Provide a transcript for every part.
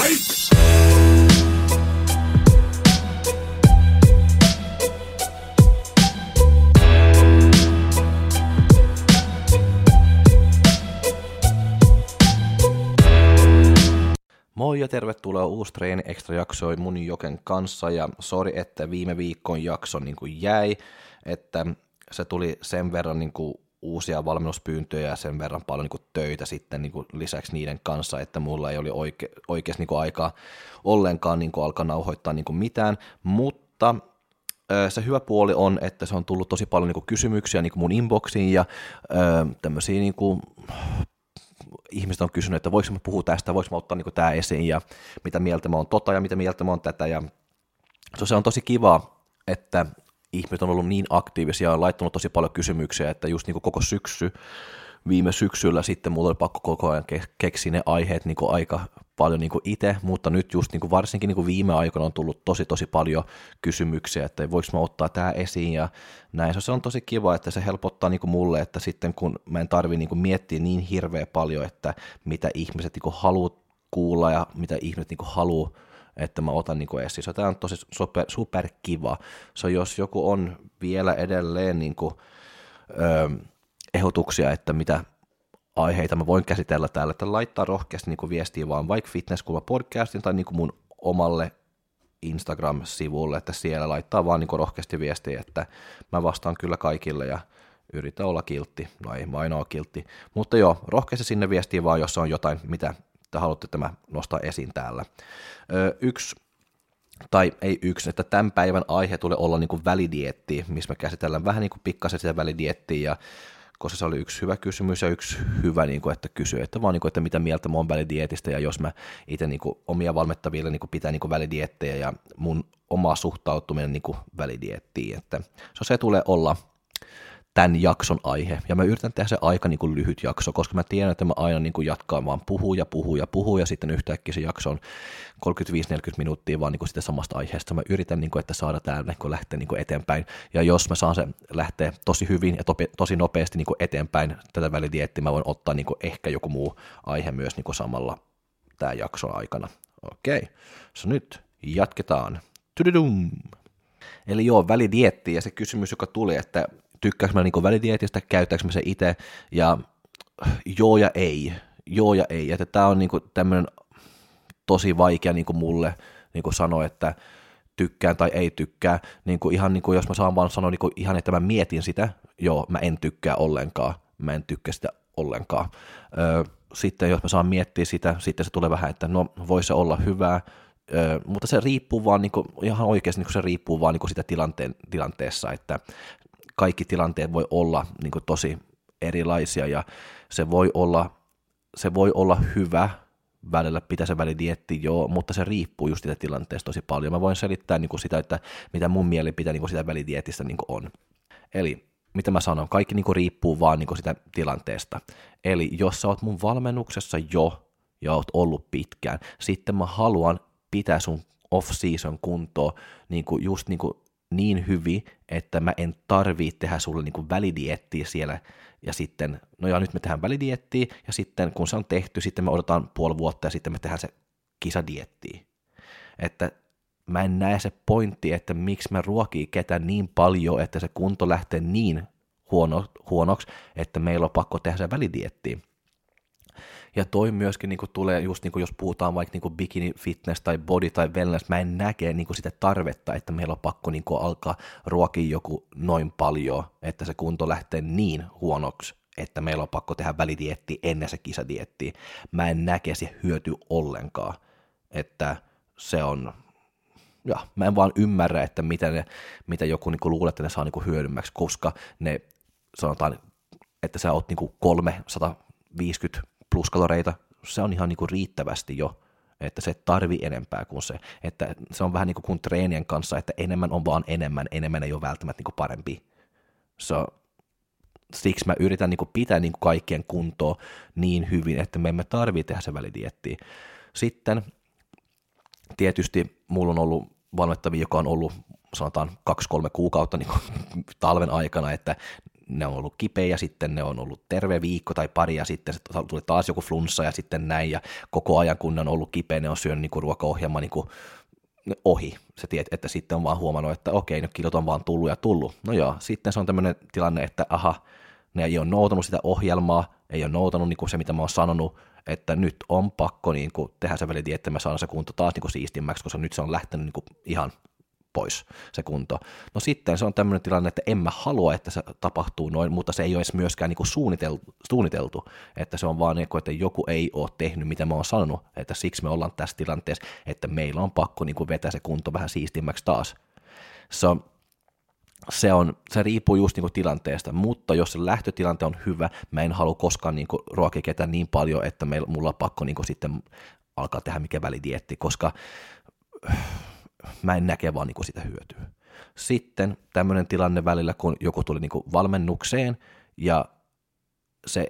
Moi ja tervetuloa uusi treeni extra jaksoi mun Joken kanssa ja sori, että viime viikon jakso niin kuin jäi, että se tuli sen verran niin kuin uusia valmennuspyyntöjä ja sen verran paljon niin kuin töitä sitten niin kuin lisäksi niiden kanssa, että mulla ei oli oike, oikeasti niin aikaa ollenkaan niin kuin alkaa nauhoittaa niin kuin mitään, mutta se hyvä puoli on, että se on tullut tosi paljon niin kuin kysymyksiä niin kuin mun inboxiin ja tämmöisiä niin kuin ihmiset on kysynyt, että voiko mä puhua tästä, voiko mä ottaa niin tämä esiin ja mitä mieltä mä oon tota ja mitä mieltä mä oon tätä. Ja se on tosi kiva, että ihmiset on ollut niin aktiivisia ja on laittanut tosi paljon kysymyksiä, että just niin koko syksy, viime syksyllä sitten mulla oli pakko koko ajan keksiä ne aiheet niin aika paljon niin itse, mutta nyt just niin varsinkin niin viime aikoina on tullut tosi tosi paljon kysymyksiä, että voiko mä ottaa tämä esiin ja näin. Se on tosi kiva, että se helpottaa niin mulle, että sitten kun mä en tarvi niin miettiä niin hirveä paljon, että mitä ihmiset niin haluaa kuulla ja mitä ihmiset niin haluaa että mä otan niin esiin. Se on tosi super, kiva. Se on, jos joku on vielä edelleen niin kuin, ehdotuksia, että mitä aiheita mä voin käsitellä täällä, että laittaa rohkeasti niin viestiä vaan vaikka Fitnesskulma podcastin tai niin kuin mun omalle Instagram-sivulle, että siellä laittaa vaan niin rohkeasti viestiä, että mä vastaan kyllä kaikille ja yritä olla kiltti, no ei, mä aina kiltti, mutta joo, rohkeasti sinne viestiä vaan, jos on jotain, mitä te haluatte tämä nostaa esiin täällä. Ö, yksi tai ei yksi, että tämän päivän aihe tulee olla niin kuin välidietti, missä me käsitellään vähän niin kuin pikkasen sitä välidiettiä ja koska se oli yksi hyvä kysymys ja yksi hyvä, niin kuin, että kysy, että vaan niin kuin, että mitä mieltä mä oon välidietistä ja jos mä itse niin kuin, omia valmettaville niin kuin, pitää niin kuin, välidiettejä ja mun oma suhtautuminen niin kuin, välidiettiin, että se tulee olla tämän jakson aihe. Ja mä yritän tehdä se aika niin kuin lyhyt jakso, koska mä tiedän, että mä aina niin kuin jatkaan vaan puhuu ja puhuu ja puhuu, ja sitten yhtäkkiä se jakso on 35-40 minuuttia vaan niin kuin sitä samasta aiheesta. Mä yritän, niin kuin, että saada tämä niin lähteä niin kuin eteenpäin. Ja jos mä saan se lähteä tosi hyvin ja tope, tosi nopeasti niin kuin eteenpäin tätä välidiettiä, mä voin ottaa niin kuin ehkä joku muu aihe myös niin kuin samalla tämä jakson aikana. Okei, so nyt jatketaan. Tududum. Eli joo, välidietti ja se kysymys, joka tuli, että tykkääkö mä niin välidietistä, käyttääkö mä se itse, ja joo ja ei, joo ja ei, että tämä on niin tämmöinen tosi vaikea niin mulle niin sanoa, että tykkään tai ei tykkää, niin kuin ihan niin kuin jos mä saan vaan sanoa niin kuin ihan, että mä mietin sitä, joo, mä en tykkää ollenkaan, mä en tykkää sitä ollenkaan. Öö, sitten jos mä saan miettiä sitä, sitten se tulee vähän, että no voi se olla hyvää, öö, mutta se riippuu vaan niin kuin, ihan oikeasti niin kuin se riippuu vaan niin kuin sitä tilanteen, tilanteessa, että kaikki tilanteet voi olla niin kuin tosi erilaisia ja se voi olla, se voi olla hyvä, välillä pitää se välidietti, joo, mutta se riippuu just siitä tilanteesta tosi paljon. Mä voin selittää niin kuin sitä, että mitä mun mielipite niin kuin sitä välidietistä niin kuin on. Eli mitä mä sanon, kaikki niin kuin riippuu vaan niin kuin sitä tilanteesta. Eli jos sä oot mun valmennuksessa jo ja oot ollut pitkään, sitten mä haluan pitää sun off-season kuntoa niin kuin just niin kuin niin hyvin, että mä en tarvii tehdä sulle niin välidiettiä siellä, ja sitten, no ja nyt me tehdään välidiettiä, ja sitten kun se on tehty, sitten me odotetaan puoli vuotta, ja sitten me tehdään se kisadietti. Että mä en näe se pointti, että miksi mä ruokii ketä niin paljon, että se kunto lähtee niin huono, huonoksi, että meillä on pakko tehdä se välidietti. Ja toi myöskin niin kuin tulee just niin kuin jos puhutaan vaikka niin kuin bikini fitness tai body tai wellness, mä en näke niin kuin sitä tarvetta, että meillä on pakko niin kuin alkaa ruokia joku noin paljon, että se kunto lähtee niin huonoksi, että meillä on pakko tehdä välidietti ennen se kisadietti. Mä en näke se hyöty ollenkaan, että se on, ja mä en vaan ymmärrä, että mitä, ne, mitä joku niin kuin luulee, että ne saa niin kuin hyödymmäksi, koska ne sanotaan, että sä oot niin kuin 350 pluskaloreita, se on ihan niin kuin riittävästi jo, että se tarvi enempää kuin se, että se on vähän niin kuin, treenien kanssa, että enemmän on vaan enemmän, enemmän ei ole välttämättä niin kuin parempi. So, siksi mä yritän niin kuin pitää niin kuin kaikkien kuntoa niin hyvin, että me emme tarvitse tehdä se välidietti. Sitten tietysti mulla on ollut valmettavia, joka on ollut sanotaan kaksi-kolme kuukautta niin kuin talven aikana, että ne on ollut kipeä, sitten ne on ollut terve viikko tai pari, ja sitten tuli taas joku flunssa, ja sitten näin, ja koko ajan kun ne on ollut kipeä, ne on syönyt niin ruokaohjelma niin kuin ohi. Se tiedät, että sitten on vaan huomannut, että okei, nyt kilot on vaan tullut ja tullut. No joo, sitten se on tämmöinen tilanne, että aha, ne ei ole noutanut sitä ohjelmaa, ei ole noutanut niin kuin se, mitä mä oon sanonut, että nyt on pakko niin kuin, tehdä se väliti, että mä saan se kunto taas niin kuin siistimmäksi, koska nyt se on lähtenyt niin kuin, ihan pois se kunto. No sitten se on tämmöinen tilanne, että en mä halua, että se tapahtuu noin, mutta se ei ole edes myöskään niin suunniteltu, suunniteltu, että se on vaan niin kuin, että joku ei ole tehnyt, mitä mä oon sanonut, että siksi me ollaan tässä tilanteessa, että meillä on pakko niin kuin vetää se kunto vähän siistimmäksi taas. Se on, se, on, se riippuu just niin kuin tilanteesta, mutta jos se lähtötilante on hyvä, mä en halua koskaan niin kuin ruokia ketään niin paljon, että meillä, mulla on pakko niin kuin sitten alkaa tehdä mikä välidietti, koska mä en näke vaan niin sitä hyötyä. Sitten tämmöinen tilanne välillä, kun joku tuli niin valmennukseen ja se,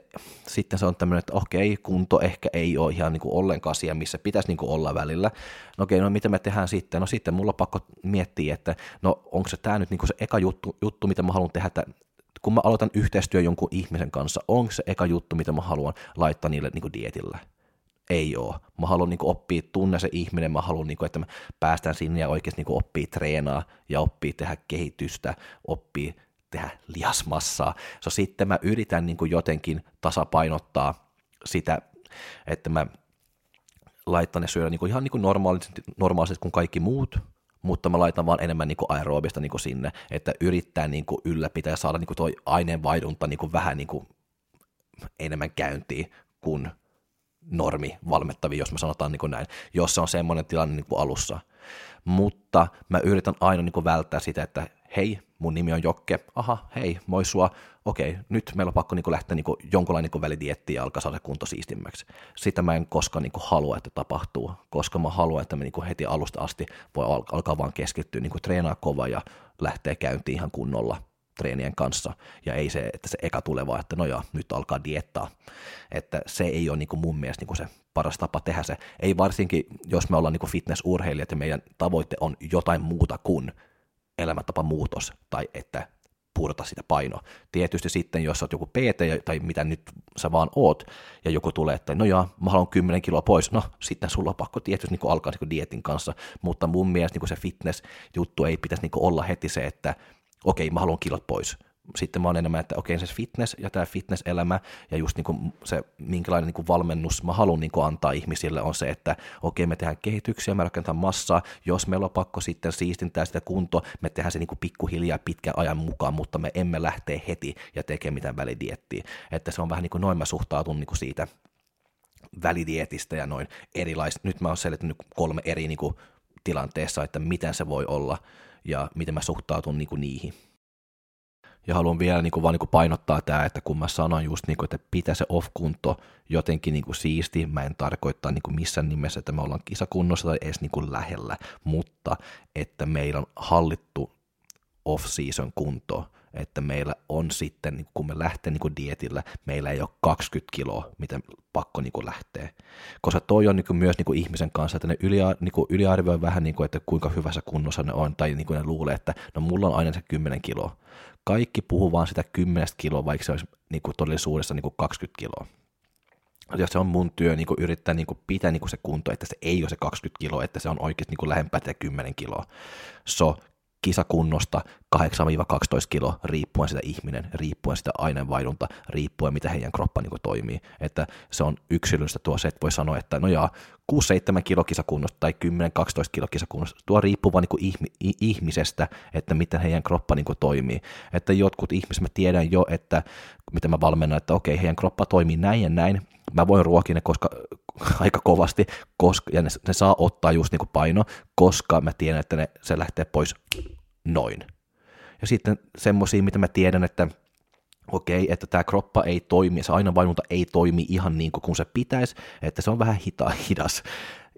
sitten se on tämmöinen, että okei, kunto ehkä ei ole ihan niin kuin ollenkaan asia, missä pitäisi niin kuin olla välillä. No okei, no mitä me tehdään sitten? No sitten mulla on pakko miettiä, että no onko se tämä nyt niin kuin se eka juttu, juttu, mitä mä haluan tehdä, että kun mä aloitan yhteistyö jonkun ihmisen kanssa, onko se eka juttu, mitä mä haluan laittaa niille niin kuin dietillä? Ei ole. Mä haluan niin oppia tunne se ihminen, mä haluan, niin kuin, että mä päästään sinne ja oikeasti niin oppii treenaa ja oppii tehdä kehitystä, oppii tehdä lihasmassaa. So, sitten mä yritän niin jotenkin tasapainottaa sitä, että mä laitan ne syödä niin ihan niin kuin normaalisesti, normaalisesti kuin kaikki muut, mutta mä laitan vaan enemmän niin kuin aerobista niin kuin sinne, että yrittää niin kuin ylläpitää ja saada niin kuin toi aineenvaihdunta niin kuin vähän niin kuin enemmän käyntiin kuin normi valmettavia, jos me sanotaan niin kuin näin, jos se on semmoinen tilanne niin kuin alussa. Mutta mä yritän aina niin kuin välttää sitä, että hei, mun nimi on Jokke, aha, hei, moi sua, okei, nyt meillä on pakko niin kuin lähteä niin kuin jonkunlainen niin välidietti ja alkaa saada kunto siistimmäksi. Sitä mä en koskaan niin kuin halua, että tapahtuu, koska mä haluan, että me niin kuin heti alusta asti voi alkaa vaan keskittyä, niin kuin treenaa kova ja lähteä käyntiin ihan kunnolla treenien kanssa, ja ei se, että se eka tulee vaan, että no joo, nyt alkaa diettaa. Että se ei ole niin kuin mun mielestä niin kuin se paras tapa tehdä se. Ei varsinkin, jos me ollaan niin kuin fitnessurheilijat ja meidän tavoite on jotain muuta kuin elämäntapa muutos tai että pudota sitä painoa. Tietysti sitten, jos olet joku PT tai mitä nyt sä vaan oot, ja joku tulee, että no joo, mä haluan 10 kiloa pois, no sitten sulla on pakko tietysti niin alkaa niin dietin kanssa, mutta mun mielestä niin se fitness-juttu ei pitäisi niin olla heti se, että okei, mä haluan kilot pois. Sitten mä oon enemmän, että okei, se fitness ja tämä fitness-elämä ja just niin kuin se, minkälainen niin kuin valmennus mä haluan niin kuin antaa ihmisille on se, että okei, me tehdään kehityksiä, me rakentaa massaa, jos meillä on pakko sitten siistintää sitä kuntoa, me tehdään se niin kuin pikkuhiljaa pitkän ajan mukaan, mutta me emme lähteä heti ja tekee mitään välidiettiä. Että se on vähän niin kuin noin mä suhtautun niin kuin siitä välidietistä ja noin erilaista. Nyt mä oon selittänyt kolme eri niin kuin tilanteessa, että miten se voi olla ja miten mä suhtautun niin kuin niihin. Ja haluan vielä niin kuin, vaan niin kuin painottaa tämä, että kun mä sanon just, niin kuin, että pitää se off-kunto jotenkin niin kuin siisti, mä en tarkoittaa niin kuin missään nimessä, että me ollaan kisakunnossa tai edes niin kuin lähellä, mutta että meillä on hallittu off-season kunto, että meillä on sitten, niin kun me lähtee niin dietillä, meillä ei ole 20 kiloa, mitä pakko niin lähteä. Koska toi on niin myös niin ihmisen kanssa, että ne yli, niin yliarvioi vähän, niin kuin, että kuinka hyvässä kunnossa ne on, tai niin ne luulee, että no mulla on aina se 10 kiloa. Kaikki puhuu vaan sitä 10 kiloa, vaikka se olisi niin kuin todellisuudessa niin kuin 20 kiloa. Ja se on mun työ niin yrittää niin pitää niin se kunto, että se ei ole se 20 kiloa, että se on oikeasti niin lähempää 10 kiloa. So, kisakunnosta 8-12 kilo riippuen sitä ihminen, riippuen sitä aineenvaihdunta, riippuen mitä heidän kroppa niin toimii. Että se on yksilöllistä tuo se, että voi sanoa, että no jaa, 6-7 kilo kisakunnosta tai 10-12 kilo kisakunnosta, tuo riippuu vaan niin ihmi- ihmisestä, että miten heidän kroppa niin toimii. Että jotkut ihmiset, mä tiedän jo, että mitä mä valmennan, että okei, heidän kroppa toimii näin ja näin, mä voin ruokia ne koska, aika kovasti, koska, ja ne, ne saa ottaa just niin kuin paino, koska mä tiedän, että ne, se lähtee pois noin. Ja sitten semmoisia, mitä mä tiedän, että okei, okay, että tämä kroppa ei toimi, se aina vainunta ei toimi ihan niin kuin se pitäisi, että se on vähän hita, hidas.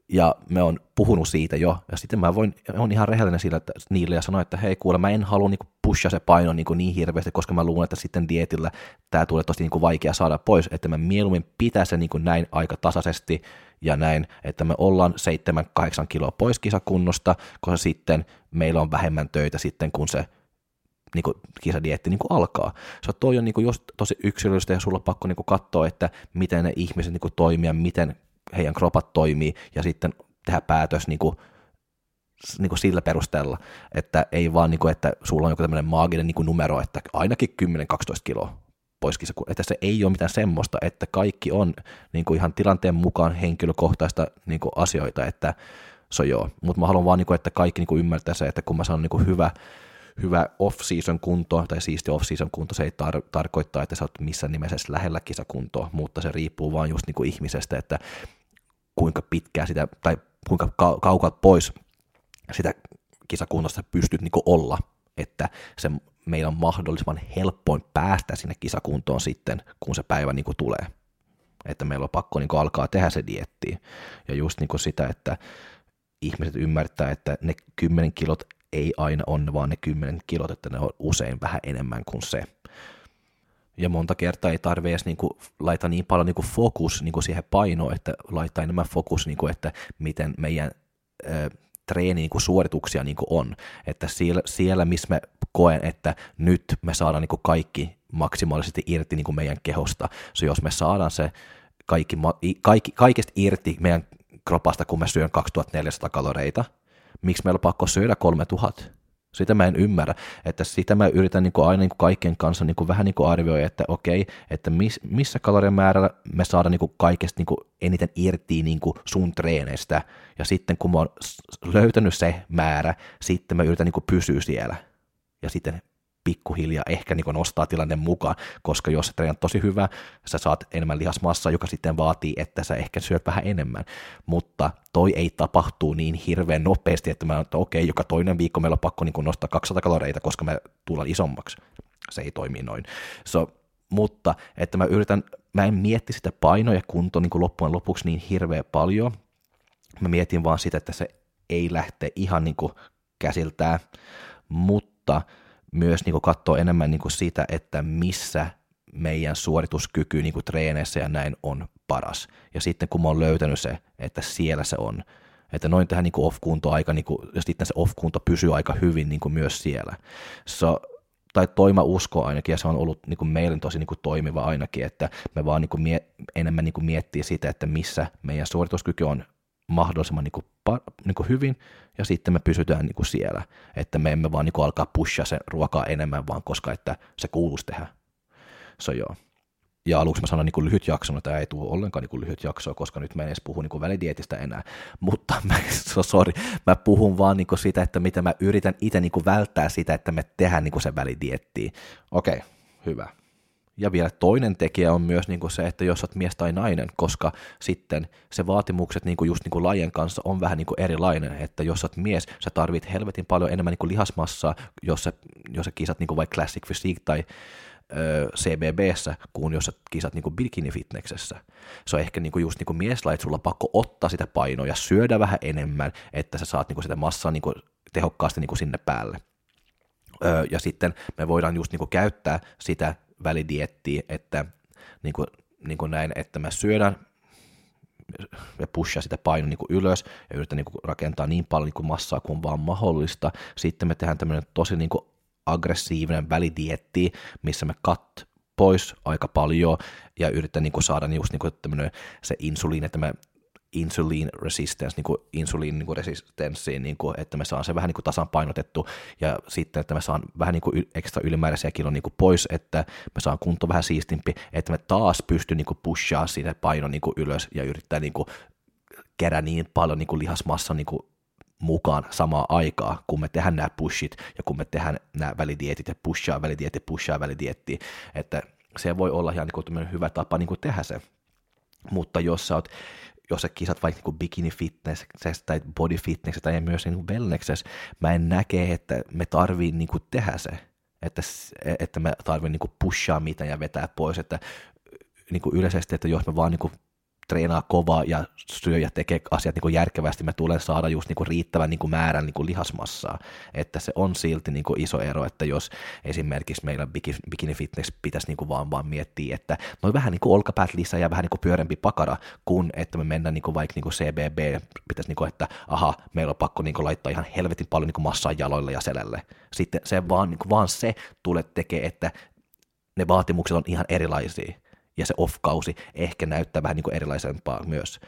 Ja me on puhunut siitä jo, ja sitten mä voin, on ihan rehellinen sillä, että niille ja sanoa, että hei kuule, mä en halua niin pusha se paino niin, niin hirveästi, koska mä luulen, että sitten dietillä tämä tulee tosi niin vaikea saada pois, että mä mieluummin pitää se niin näin aika tasaisesti ja näin, että me ollaan 7-8 kiloa pois kisakunnosta, koska sitten meillä on vähemmän töitä sitten, kun se niin kuin kisadietti niin kuin alkaa. Se toi on niin kuin just tosi yksilöllistä ja sulla on pakko niin kuin katsoa, että miten ne ihmiset niin kuin toimii ja miten heidän kropat toimii ja sitten tehdä päätös niin kuin, niin kuin sillä perusteella, että ei vaan, niin kuin, että sulla on joku tämmöinen maaginen niin kuin numero, että ainakin 10-12 kiloa pois että se ei ole mitään semmoista, että kaikki on niin kuin ihan tilanteen mukaan henkilökohtaista niin kuin asioita, että se on joo, mutta mä haluan vaan, niin kuin, että kaikki niin kuin ymmärtää se, että kun mä sanon niin kuin hyvä, hyvä off-season kunto tai siisti off-season kunto, se ei tar- tarkoittaa, että sä oot missään nimessä lähellä kisakuntoa, mutta se riippuu vaan just niin kuin ihmisestä, että kuinka pitkään sitä, tai kuinka kaukaa pois sitä kisakunnosta pystyt niin olla, että se meillä on mahdollisimman helppoin päästä sinne kisakuntoon sitten, kun se päivä niin tulee. Että meillä on pakko niin alkaa tehdä se dietti. Ja just niin sitä, että ihmiset ymmärtää, että ne 10 kilot ei aina on vaan ne 10 kilot, että ne on usein vähän enemmän kuin se. Ja monta kertaa ei tarvitse edes niinku laittaa niin paljon niinku fokus niinku siihen painoon, että laittaa enemmän fokus, niinku, että miten meidän ö, treeni niinku suorituksia niinku on. Että siellä, siellä, missä me koen, että nyt me saadaan niinku kaikki maksimaalisesti irti niinku meidän kehosta. So jos me saadaan se kaikki, kaikki, kaikesta irti meidän kropasta, kun me syön 2400 kaloreita, miksi meillä on pakko syödä 3000? Sitä mä en ymmärrä, että sitä mä yritän niin kuin aina niin kuin kaikkien kanssa niin kuin vähän niin kuin arvioida, että okei, että miss, missä kalorien määrällä me saadaan niin kuin kaikesta niin kuin eniten irti niin kuin sun treeneistä, ja sitten kun mä oon löytänyt se määrä, sitten mä yritän niin kuin pysyä siellä, ja sitten pikkuhiljaa ehkä niin nostaa tilanne mukaan, koska jos se on tosi hyvä, sä saat enemmän lihasmassaa, joka sitten vaatii, että sä ehkä syöt vähän enemmän, mutta toi ei tapahtuu niin hirveän nopeasti, että mä että okei, joka toinen viikko meillä on pakko niin nostaa 200 kaloreita, koska me tullaan isommaksi. Se ei toimi noin. So, mutta että mä yritän, mä en mietti sitä painoa ja kuntoa niin loppujen lopuksi niin hirveän paljon, mä mietin vaan sitä, että se ei lähte ihan niin käsiltään, mutta myös niin katsoa enemmän niin kuin sitä, että missä meidän suorituskyky niin kuin treeneissä ja näin on paras. Ja sitten kun mä oon löytänyt se, että siellä se on, että noin tähän niin off-kunto aika, niin kuin, ja sitten se off-kunto pysyy aika hyvin niin kuin myös siellä. So, tai toima usko ainakin, ja se on ollut niin kuin meidän tosi niin kuin toimiva ainakin, että me vaan niin kuin mie- enemmän niin kuin miettii sitä, että missä meidän suorituskyky on mahdollisimman niin kuin, niin kuin hyvin, ja sitten me pysytään niin kuin siellä, että me emme vaan niin kuin alkaa pushaa se ruokaa enemmän, vaan koska että se kuuluisi tehdä. So, joo. Ja aluksi mä sanoin niin kuin lyhyt jakso, että ei tule ollenkaan niin kuin lyhyt jakso, koska nyt mä en edes puhu niin kuin välidietistä enää, mutta mä, so sorry, mä puhun vaan niin kuin sitä, että mitä mä yritän itse niin kuin välttää sitä, että me tehdään niin kuin se välidietti. Okei, okay, hyvä. Ja vielä toinen tekijä on myös niin kuin se, että jos olet mies tai nainen, koska sitten se vaatimukset niin kuin just niin kuin lajien kanssa on vähän niin kuin erilainen, että jos olet mies, sä tarvit helvetin paljon enemmän niin kuin lihasmassaa, jos sä, jos sä kisat niin kuin vaikka Classic Physique tai CBBssä, kuin jos sä kisat niin bikini-fitneksessä. Se on ehkä niin kuin just niin kuin mieslajit, sulla on pakko ottaa sitä painoa ja syödä vähän enemmän, että sä saat niin kuin sitä massaa niin kuin tehokkaasti niin kuin sinne päälle. ja sitten me voidaan just niin kuin käyttää sitä välidiettiä, että niin kuin, niin kuin näin, että mä syödän ja pushaa sitä painoa niin ylös ja yritän niin kuin rakentaa niin paljon niin kuin massaa kuin vaan mahdollista. Sitten me tehdään tämmöinen tosi niin kuin aggressiivinen välidietti, missä me kat pois aika paljon ja yritän niin kuin saada just niin kuin se insuliini, että me insulin resistance, niin kuin insuliin niin kuin resistenssiin, niin kuin, että me saan se vähän niin kuin tasan painotettu ja sitten, että me saan vähän niin kuin ekstra ylimääräisiä kilon niin kuin pois, että me saan kunto vähän siistimpi, että me taas pysty niin kuin pushaa sinne paino niin kuin ylös ja yrittää niin kuin kerää niin paljon niin kuin lihasmassa niin kuin mukaan samaa aikaa, kun me tehdään nämä pushit ja kun me tehdään nämä välidietit ja pushaa välidietti, pushaa välidietti, että se voi olla ihan niin kuin hyvä tapa niin kuin tehdä se. Mutta jos sä oot jos sä kisat vaikka niin bikini fitness tai body fitness tai myös niin wellness, mä en näke, että me tarvii niin kuin tehdä se, että, että me tarvii niin kuin pushaa mitään ja vetää pois, että niin kuin yleisesti, että jos me vaan niin kuin treenaa kovaa ja syö ja tekee asiat niin kuin järkevästi, me tulee saada just niin kuin riittävän niin kuin määrän niin kuin lihasmassaa. Että se on silti niin kuin iso ero, että jos esimerkiksi meillä bikini fitness pitäisi niin kuin vaan, vaan miettiä, että noin vähän niin kuin olkapäät lisää ja vähän niin kuin pyörempi pakara, kun että me mennään niin kuin vaikka niin kuin CBB, pitäisi niin kuin, että aha, meillä on pakko niin kuin laittaa ihan helvetin paljon niin kuin massaa jaloille ja selälle. Sitten se vaan, niin kuin, vaan se tulee tekee, että ne vaatimukset on ihan erilaisia ja se off-kausi ehkä näyttää vähän niin kuin erilaisempaa myös.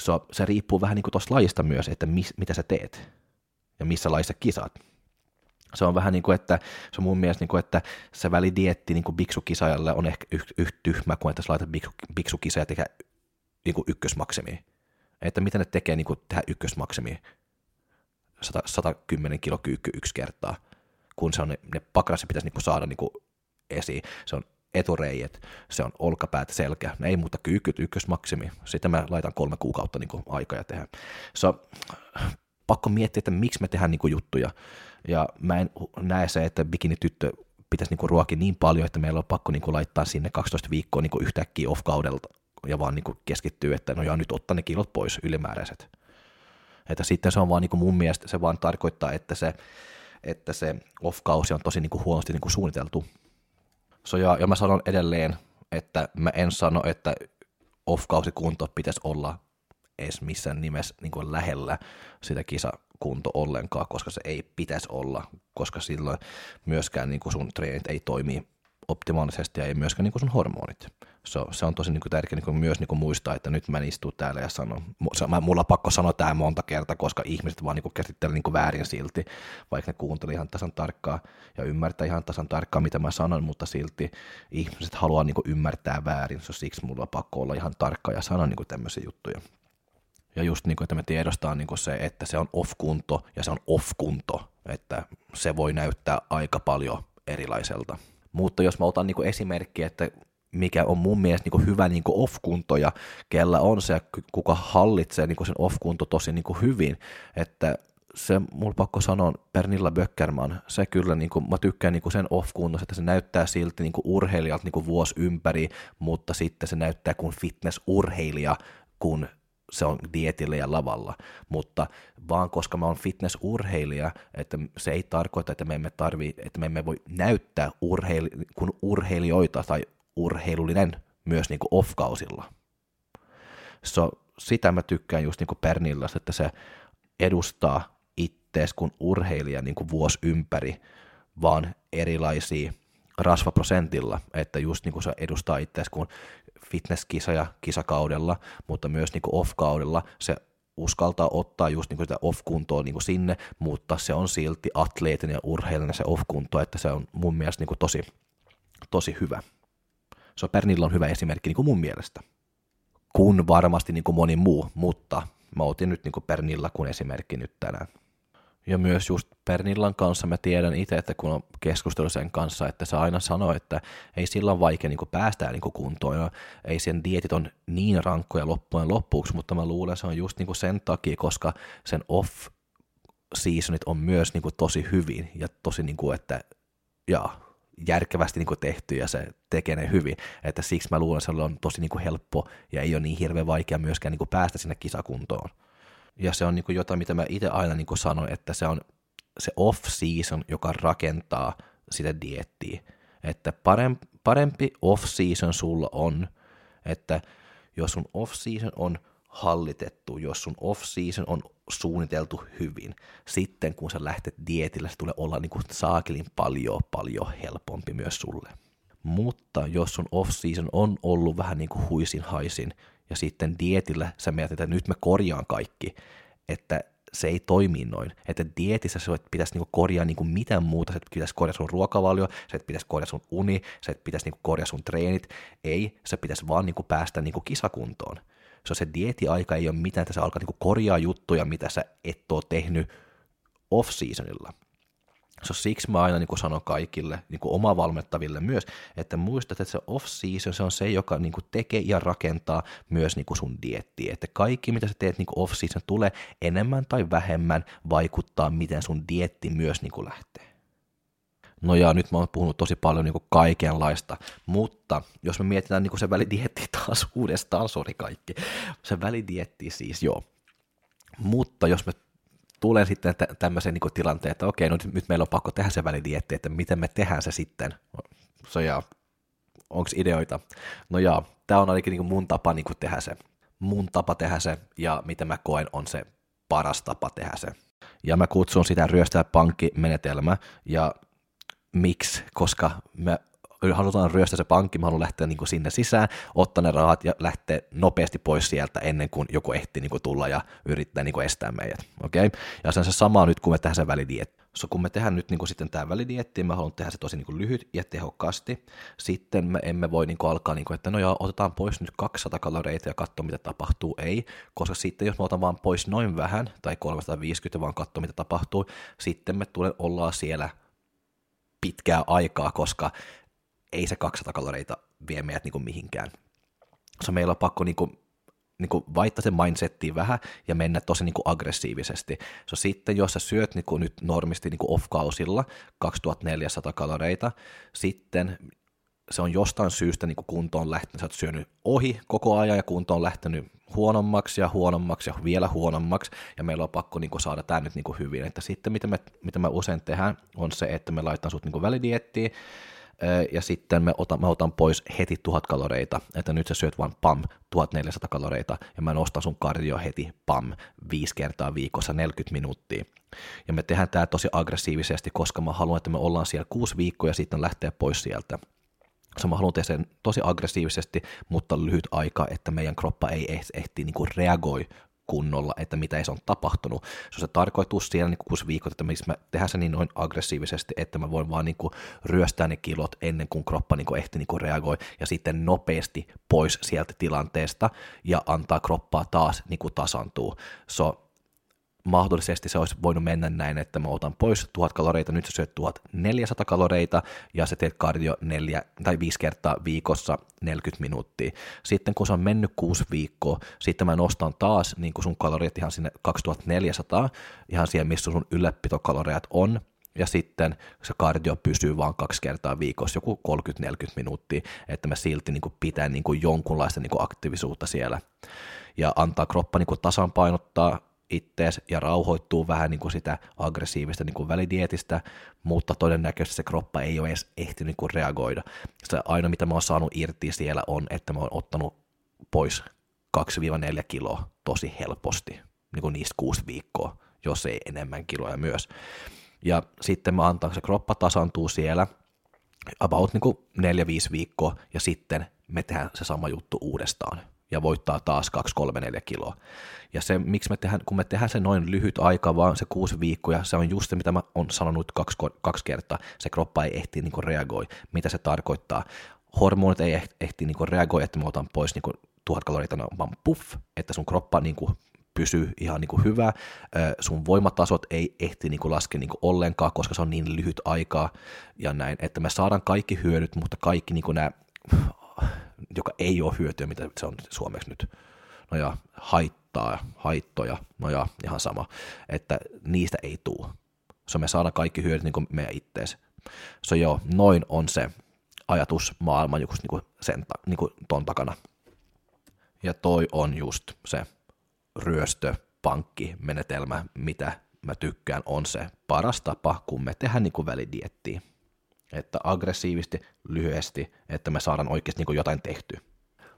So, se riippuu vähän niin kuin tuosta lajista myös, että mis, mitä sä teet ja missä lajissa kisaat. Se on vähän niin kuin, että se on mun mielestä niin kuin, että se välidietti niin kuin biksukisajalle on ehkä yhtä yht tyhmä kuin, että sä laitat biksu, biksukisa tekee niin kuin ykkösmaksimia. Että mitä ne tekee niin kuin tehdä ykkösmaksimia 100, 110 kilo kyykky yksi kertaa, kun se on ne, ne pakrassa pitäisi niin kuin saada niin kuin esiin. Se on etureijet, se on olkapäät, selkä, ne ei muuta kyykyt ykkösmaksimi. Sitten mä laitan kolme kuukautta niin aikaa ja tehdä. So, pakko miettiä, että miksi me tehdään niin juttuja. Ja mä en näe se, että bikini-tyttö pitäisi niin ruokia niin paljon, että meillä on pakko niin laittaa sinne 12 viikkoa niin yhtäkkiä off-kaudelta ja vaan niin keskittyy, että no joo, nyt ottaa ne kilot pois ylimääräiset. Että sitten se on vaan niin mun mielestä, se vaan tarkoittaa, että se, että se off-kausi on tosi niin huonosti niin suunniteltu So, ja, ja mä sanon edelleen, että mä en sano, että off-kausikunto pitäisi olla edes missään nimessä niin kuin lähellä sitä kisakunto ollenkaan, koska se ei pitäisi olla, koska silloin myöskään niin kuin sun treenit ei toimi optimaalisesti ja ei myöskään niin kuin sun hormonit. So, se on tosi niin kuin tärkeää niin kuin myös niin kuin muistaa, että nyt mä en istu täällä ja sanon, mä, mulla on pakko sanoa tämä monta kertaa, koska ihmiset vaan niin käsittelee niin väärin silti, vaikka ne kuuntelee ihan tasan tarkkaa ja ymmärtää ihan tasan tarkkaan, mitä mä sanon, mutta silti ihmiset haluaa niin kuin ymmärtää väärin, so, siksi mulla on pakko olla ihan tarkka ja sanoa niin tämmöisiä juttuja. Ja just niin kuin, että me tiedostaa niin kuin se, että se on off-kunto ja se on off-kunto, että se voi näyttää aika paljon erilaiselta. Mutta jos mä otan niin esimerkki, että mikä on mun mielestä niin hyvä niin off-kunto ja kellä on se, kuka hallitsee niin sen off-kunto tosi niin hyvin, että se, mulla pakko sanoa, Pernilla Böckerman, se kyllä, niin kuin, mä tykkään niin kuin sen off että se näyttää silti niin kuin urheilijalta niin kuin vuosi ympäri, mutta sitten se näyttää kuin fitnessurheilija, kun se on dietillä ja lavalla, mutta vaan koska mä oon fitnessurheilija, että se ei tarkoita, että me emme tarvi, että me emme voi näyttää urheili, kun urheilijoita tai urheilullinen myös niin off-kausilla. So, sitä mä tykkään just niin Pernillasta, että se edustaa ittees kuin urheilija niin kuin vuosi ympäri, vaan erilaisia rasvaprosentilla, että just niin kuin se edustaa ittees kuin fitnesskisa ja kisakaudella, mutta myös niin kuin off-kaudella se uskaltaa ottaa just niin kuin sitä off-kuntoa niin kuin sinne, mutta se on silti atleetin ja urheilinen se off-kunto, että se on mun mielestä niin kuin tosi, tosi hyvä. So Pernilla on hyvä esimerkki niin kuin mun mielestä, kun varmasti niin kuin moni muu, mutta mä otin nyt niin kuin Pernilla kuin esimerkki nyt tänään. Ja myös just Pernillan kanssa mä tiedän itse, että kun on keskustellut sen kanssa, että se aina sanoo, että ei sillä ole vaikea niin päästää niin kuntoon ja ei sen dietit on niin rankkoja loppujen loppuksi, mutta mä luulen, että se on just niin sen takia, koska sen off seasonit on myös niin tosi hyvin ja tosi niin kuin, että jaa, järkevästi niin tehty ja se tekee ne hyvin, että siksi mä luulen, että se on tosi niin helppo ja ei ole niin hirveän vaikea myöskään niin päästä sinne kisakuntoon. Ja se on niin jotain, mitä mä itse aina niin sanon, että se on se off-season, joka rakentaa sitä diettiä. Että parempi, off-season sulla on, että jos sun off-season on hallitettu, jos sun off-season on suunniteltu hyvin, sitten kun sä lähtet dietille, se tulee olla niin kuin saakelin paljon, paljon helpompi myös sulle. Mutta jos sun off-season on ollut vähän niin kuin huisin haisin, ja sitten dietillä sä mietit, että nyt mä korjaan kaikki, että se ei toimi noin. Että dietissä se pitäisi niinku korjaa niinku mitään muuta, se pitäisi korjaa sun ruokavalio, se pitäisi korjaa sun uni, se pitäisi niinku korjaa sun treenit. Ei, se pitäisi vaan niinku päästä niinku kisakuntoon se, se dietiaika ei ole mitään, että sä alkaa niinku korjaa juttuja, mitä sä et ole tehnyt off-seasonilla. So, siksi mä aina niin sanon kaikille, niin oma valmettaville myös, että muistat, että se off-season se on se, joka niin tekee ja rakentaa myös niin sun diettiä. Että kaikki, mitä sä teet niin off-season, tulee enemmän tai vähemmän vaikuttaa, miten sun dietti myös niin lähtee. No ja nyt mä oon puhunut tosi paljon niin kuin kaikenlaista, mutta jos me mietitään niin kuin se välidietti taas uudestaan, sori kaikki, se välidietti siis joo. Mutta jos me tulee sitten tä- tämmöisen niin tilanteen, että okei, no nyt, meillä on pakko tehdä se välidietti, että miten me tehdään se sitten. So ja, onko ideoita? No ja, tämä on ainakin niin mun tapa niin tehdä se. Mun tapa tehdä se, ja mitä mä koen on se paras tapa tehdä se. Ja mä kutsun sitä ryöstää pankkimenetelmä, ja miksi? Koska me halutaan ryöstää se pankki, mä haluan lähteä niin kuin sinne sisään, ottaa ne rahat ja lähteä nopeasti pois sieltä ennen kuin joku ehti niin kuin tulla ja yrittää niin kuin estää meidät. Okay? Ja se on se sama nyt, kun me tehdään se välidietti. So, kun me tehdään nyt niin kuin sitten tämä välidietti, mä haluan tehdä se tosi niin kuin lyhyt ja tehokkaasti. Sitten me emme voi niin kuin alkaa, niin kuin, että no joo, otetaan pois nyt 200 kaloreita ja katsoa, mitä tapahtuu. Ei, koska sitten jos me otan vaan pois noin vähän, tai 350 vaan katsoa, mitä tapahtuu, sitten me tulee ollaan siellä pitkää aikaa, koska ei se 200 kaloreita vie meidät niin kuin mihinkään. Se meillä on pakko niin kuin, niin kuin vaihtaa sen mindsettiin vähän ja mennä tosi niin kuin aggressiivisesti. So sitten jos sä syöt niin kuin nyt normisti niin kuin off-kausilla 2400 kaloreita, sitten se on jostain syystä niin kuin on lähtenyt, sä oot syönyt ohi koko ajan ja kunto on lähtenyt huonommaksi ja huonommaksi ja vielä huonommaksi, ja meillä on pakko niin kuin, saada tämä nyt niin kuin, hyvin. Että sitten mitä me, mitä me usein tehdään, on se, että me laitetaan sut niin välidiettiin, ja sitten me otan, mä otan pois heti tuhat kaloreita, että nyt sä syöt vain pam, 1400 kaloreita, ja mä nostan sun kardio heti pam, viisi kertaa viikossa 40 minuuttia. Ja me tehdään tämä tosi aggressiivisesti, koska mä haluan, että me ollaan siellä kuusi viikkoa ja sitten lähteä pois sieltä. Se mä haluan tehdä sen tosi aggressiivisesti, mutta lyhyt aika, että meidän kroppa ei ehti, ehti niin reagoi kunnolla, että mitä se on tapahtunut. Se on se tarkoitus siellä niin kuusi viikot, että miksi mä tehdään se niin noin aggressiivisesti, että mä voin vaan niin kuin ryöstää ne kilot ennen kuin kroppa niin kuin ehti niin kuin reagoi ja sitten nopeasti pois sieltä tilanteesta ja antaa kroppaa taas niin kuin tasantuu. So, mahdollisesti se olisi voinut mennä näin, että mä otan pois 1000 kaloreita, nyt sä syöt 1400 kaloreita ja sä teet kardio neljä tai viisi kertaa viikossa 40 minuuttia. Sitten kun se on mennyt kuusi viikkoa, sitten mä nostan taas niin kuin sun kalorit ihan sinne 2400, ihan siihen missä sun ylläpitokaloreat on, ja sitten se kardio pysyy vain kaksi kertaa viikossa, joku 30-40 minuuttia, että mä silti niin kuin pitää niin kuin jonkunlaista niin kuin aktiivisuutta siellä ja antaa kroppa niin kuin tasapainottaa ittees ja rauhoittuu vähän niin kuin sitä aggressiivista niin kuin välidietistä, mutta todennäköisesti se kroppa ei ole edes ehtinyt niin kuin reagoida. Se aina, mitä mä oon saanut irti siellä on, että mä oon ottanut pois 2-4 kiloa tosi helposti, niin kuin niistä kuusi viikkoa, jos ei enemmän kiloja myös. Ja sitten mä antaa, se kroppa tasantuu siellä about niin 4-5 viikkoa, ja sitten me tehdään se sama juttu uudestaan ja voittaa taas 2-3-4 kiloa. Ja se, miksi me tehdään, kun me tehdään se noin lyhyt aika, vaan se kuusi viikkoa, se on just se, mitä mä oon sanonut kaksi, kaksi kertaa, se kroppa ei ehti niin reagoi. Mitä se tarkoittaa? Hormonit ei ehti niin reagoi, että mä otan pois niin tuhat kaloreita, no, vaan puff, että sun kroppa niin kuin pysyy ihan niin kuin hyvä, sun voimatasot ei ehti niin kuin laskea niin kuin ollenkaan, koska se on niin lyhyt aikaa ja näin, että me saadaan kaikki hyödyt, mutta kaikki niin kuin nämä joka ei ole hyötyä, mitä se on suomeksi nyt. No ja haittaa, haittoja, no ja ihan sama, että niistä ei tule. Se me saada kaikki hyödyt niin kuin meidän ittees. So joo, noin on se ajatusmaailma just niin kuin sen, niin kuin ton takana. Ja toi on just se ryöstöpankkimenetelmä, mitä mä tykkään, on se paras tapa, kun me tehdään niin kuin välidiettiä että aggressiivisesti, lyhyesti, että me saadaan oikeasti niin kuin jotain tehtyä.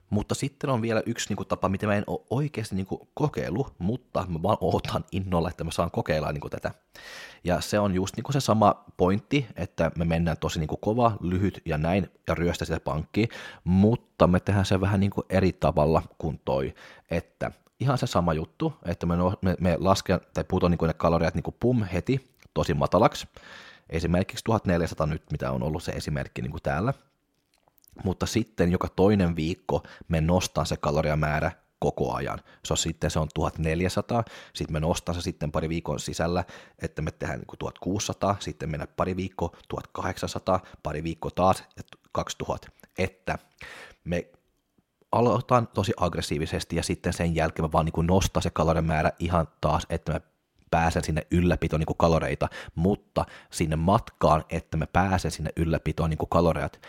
Mutta sitten on vielä yksi niin kuin, tapa, mitä mä en ole oikeasti niin kuin, kokeilu, mutta mä vaan ootan innolla, että mä saan kokeilla niin kuin, tätä. Ja se on just niin kuin, se sama pointti, että me mennään tosi niin kuin, kova, lyhyt ja näin, ja ryöstä sitä pankkiin, mutta me tehdään se vähän niin kuin, eri tavalla kuin toi, että ihan se sama juttu, että me, no, me, me lasken tai putoon niin kuin, ne kaloriat niin kuin, pum heti tosi matalaksi, esimerkiksi 1400 nyt, mitä on ollut se esimerkki niin kuin täällä, mutta sitten joka toinen viikko me nostan se kaloriamäärä koko ajan. Se on sitten se on 1400, sitten me nostan se sitten pari viikon sisällä, että me tehdään niin 1600, sitten mennä pari viikkoa 1800, pari viikkoa taas 2000, että me aloitetaan tosi aggressiivisesti ja sitten sen jälkeen me vaan niin nostaa se kaloriamäärä ihan taas, että me pääsen sinne ylläpitoon niin kaloreita, mutta sinne matkaan, että me pääsen sinne ylläpitoon niin kaloreat,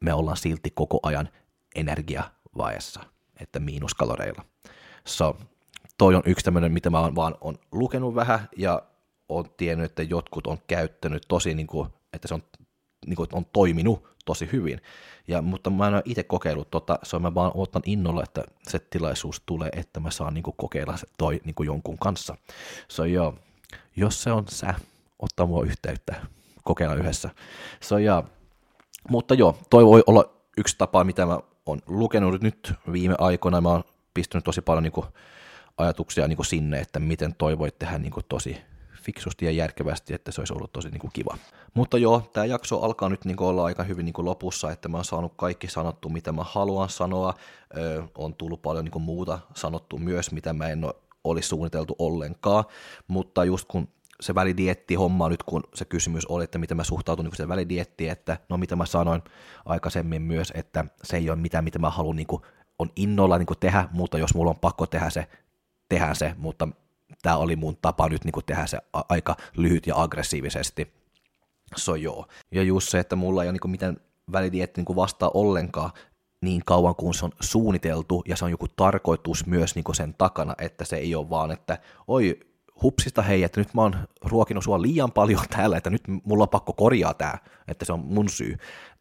me ollaan silti koko ajan energiavaessa, että miinuskaloreilla. So, toi on yksi tämmöinen, mitä mä oon vaan on lukenut vähän ja on tiennyt, että jotkut on käyttänyt tosi, niin kuin, että se on, niin kuin, on toiminut tosi hyvin. Ja, mutta mä en ole itse kokeillut tota, se on mä vaan otan innolla, että se tilaisuus tulee, että mä saan niin kuin, kokeilla se toi niin kuin jonkun kanssa. So joo, jos se on sä, ottaa mua yhteyttä, kokeilla yhdessä. So ja, mutta joo, toi voi olla yksi tapa, mitä mä oon lukenut nyt viime aikoina. Mä oon pistänyt tosi paljon niin kuin, ajatuksia niin kuin sinne, että miten toi voi tehdä niin kuin, tosi fiksusti ja järkevästi, että se olisi ollut tosi niin kuin kiva. Mutta joo, tämä jakso alkaa nyt niin kuin olla aika hyvin niin kuin lopussa, että mä oon saanut kaikki sanottu, mitä mä haluan sanoa. Öö, on tullut paljon niin kuin muuta sanottu myös, mitä mä en ole suunniteltu ollenkaan, mutta just kun se välidietti homma nyt, kun se kysymys oli, että miten mä suhtautun niin se välidietti, että no mitä mä sanoin aikaisemmin myös, että se ei ole mitään, mitä mä haluan niin kuin, on innolla niin kuin tehdä, mutta jos mulla on pakko tehdä se, tehdään se, mutta tämä oli mun tapa nyt niin kuin tehdä se aika lyhyt ja aggressiivisesti. So joo. Ja just se, että mulla ei ole niin mitään välidietti niin vastaa ollenkaan niin kauan kuin se on suunniteltu ja se on joku tarkoitus myös niin sen takana, että se ei ole vaan, että oi hupsista hei, että nyt mä oon ruokinut sua liian paljon täällä, että nyt mulla on pakko korjaa tämä, että se on mun syy.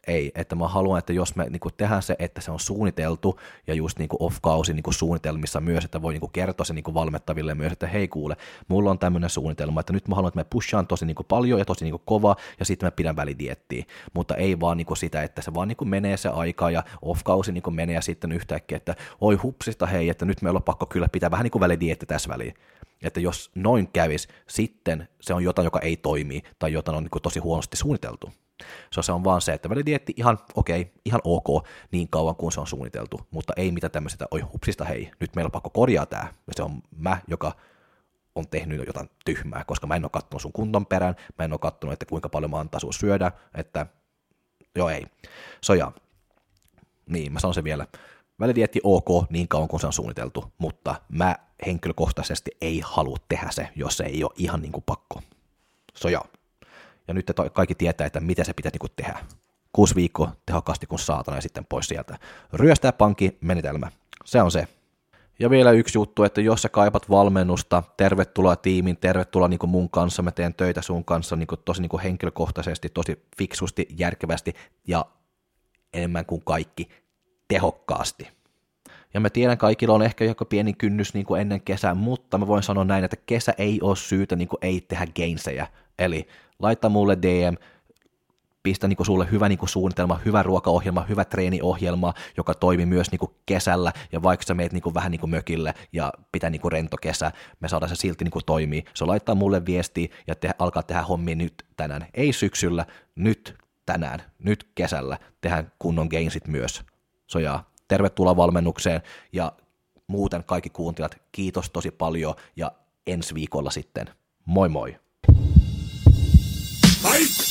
Ei, että mä haluan, että jos me niin tehdään se, että se on suunniteltu ja just niin off-kausi niin suunnitelmissa myös, että voi niin kertoa se niin valmettaville myös, että hei kuule, mulla on tämmöinen suunnitelma, että nyt mä haluan, että me pushaan tosi niin paljon ja tosi niin kova ja sitten mä pidän välidiettiä, mutta ei vaan niin sitä, että se vaan niin menee se aika ja off-kausi niin menee ja sitten yhtäkkiä, että oi hupsista hei, että nyt meillä on pakko kyllä pitää vähän niin kuin välidietti tässä väliin. Että jos noin kävis, sitten se on jotain, joka ei toimi tai jotain on niin tosi huonosti suunniteltu. So, se on vaan se, että välidietti ihan okei, okay, ihan ok niin kauan kuin se on suunniteltu, mutta ei mitään tämmöistä, oi hupsista hei, nyt meillä on pakko korjaa tämä. Ja se on mä, joka on tehnyt jotain tyhmää, koska mä en ole katsonut sun kunton perään, mä en ole katsonut, että kuinka paljon mä antaa sun syödä, että joo ei. So ja, niin mä sanon se vielä, välidietti ok niin kauan kuin se on suunniteltu, mutta mä henkilökohtaisesti ei halua tehdä se, jos se ei ole ihan niin kuin pakko. So ja. Ja nyt kaikki tietää, että miten se pitää niin kuin tehdä. Kuusi viikkoa tehokkaasti kuin saatana ja sitten pois sieltä. Ryöstää pankki, menetelmä. Se on se. Ja vielä yksi juttu, että jos sä kaipat valmennusta, tervetuloa tiimiin, tervetuloa niin mun kanssa, mä teen töitä sun kanssa niin tosi niin henkilökohtaisesti, tosi fiksusti, järkevästi ja enemmän kuin kaikki tehokkaasti. Ja mä tiedän, kaikilla on ehkä joku pieni kynnys niin kuin ennen kesää, mutta mä voin sanoa näin, että kesä ei ole syytä niin kuin ei tehdä gainsejä. Eli laita mulle DM, pistä niin kuin sulle hyvä niin kuin suunnitelma, hyvä ruokaohjelma, hyvä treeniohjelma, joka toimii myös niin kuin kesällä, ja vaikka sä meet niin kuin vähän niin kuin mökille ja pitää niin kuin rento kesä, me saadaan se silti niin kuin toimii. Se laittaa mulle viesti ja te, alkaa tehdä hommia nyt tänään. Ei syksyllä, nyt tänään, nyt kesällä tehdään kunnon gainsit myös. Sojaa, tervetuloa valmennukseen ja muuten kaikki kuuntelijat, kiitos tosi paljon ja ensi viikolla sitten. Moi moi! Fight!